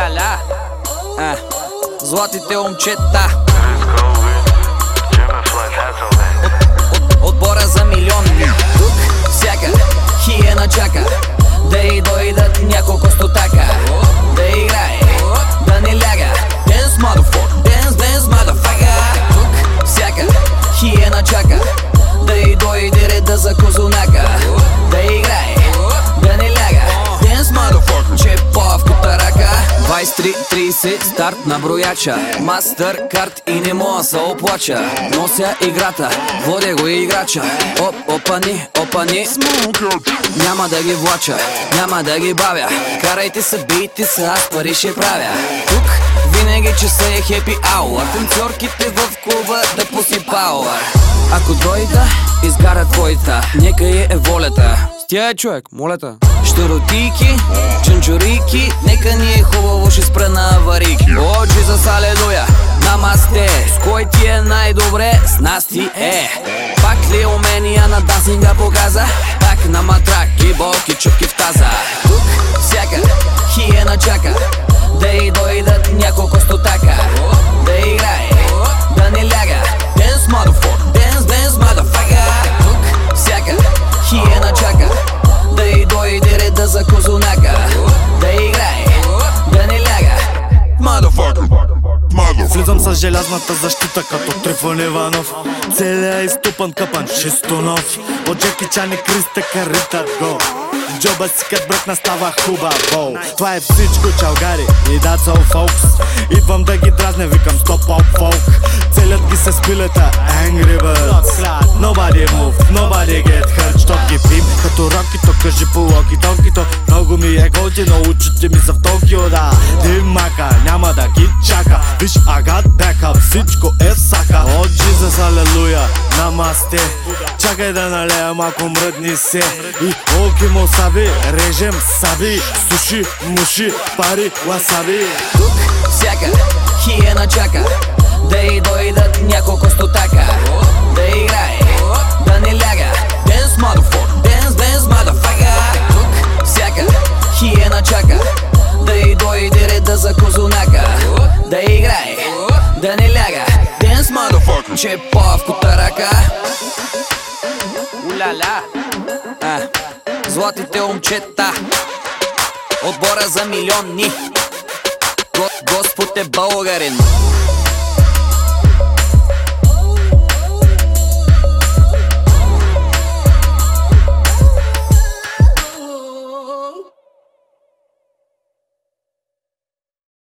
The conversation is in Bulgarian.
Уля-ля е, Златите момчета. От, Отбора за милионни 23.30 старт на брояча. Мастер карт и не мога се оплача. Нося играта, водя го играча. Оп, опани, опани. Няма да ги влача, няма да ги бавя. Карайте се, бийте се, аз пари ще правя. Тук винаги че се е хепи ауър Танцорките в клуба да пусни пауър Ако дойда, изгара твоята. Нека е волята. Тя е човек, моля те Штуротики, чунчурики Нека ни е хубаво, ще спра на аварики О, Джизус, алелуя, намасте. С кой ти е най-добре? С нас ти е. Пак ли умения на дансинга показа? Пак на матраки, болки, чупки в таза с желязната защита като Трифон Иванов. Целия изтупан капан, чисто нов. От Джеки Чан и Кристе каритат го. Джоба си кът бръкна става хубаво Това е всичко, чалгари и that's all folks. Идвам да ги дразня, викам стоп up folk. Целят ги с пилета, Angry Birds. Nobody move, nobody get като рокито, кажи по локи-токито. Много ми е готино, очите ми са в Токио, да. Димака, няма да ги чака. Виж, агат бекъп, всичко е сака. О, Джизус, алелуя, намасте. Чакай да налея малко мръдни се. И оки му саби, режем саби. Суши, муши, пари, васаби Тук всяка хиена чака. Да и дойдат няколко стотака да не ляга. Dance motherfucker, че по-в ръка Уля-ля. А, Златите момчета. Отбора за милионни Го- Господ е българин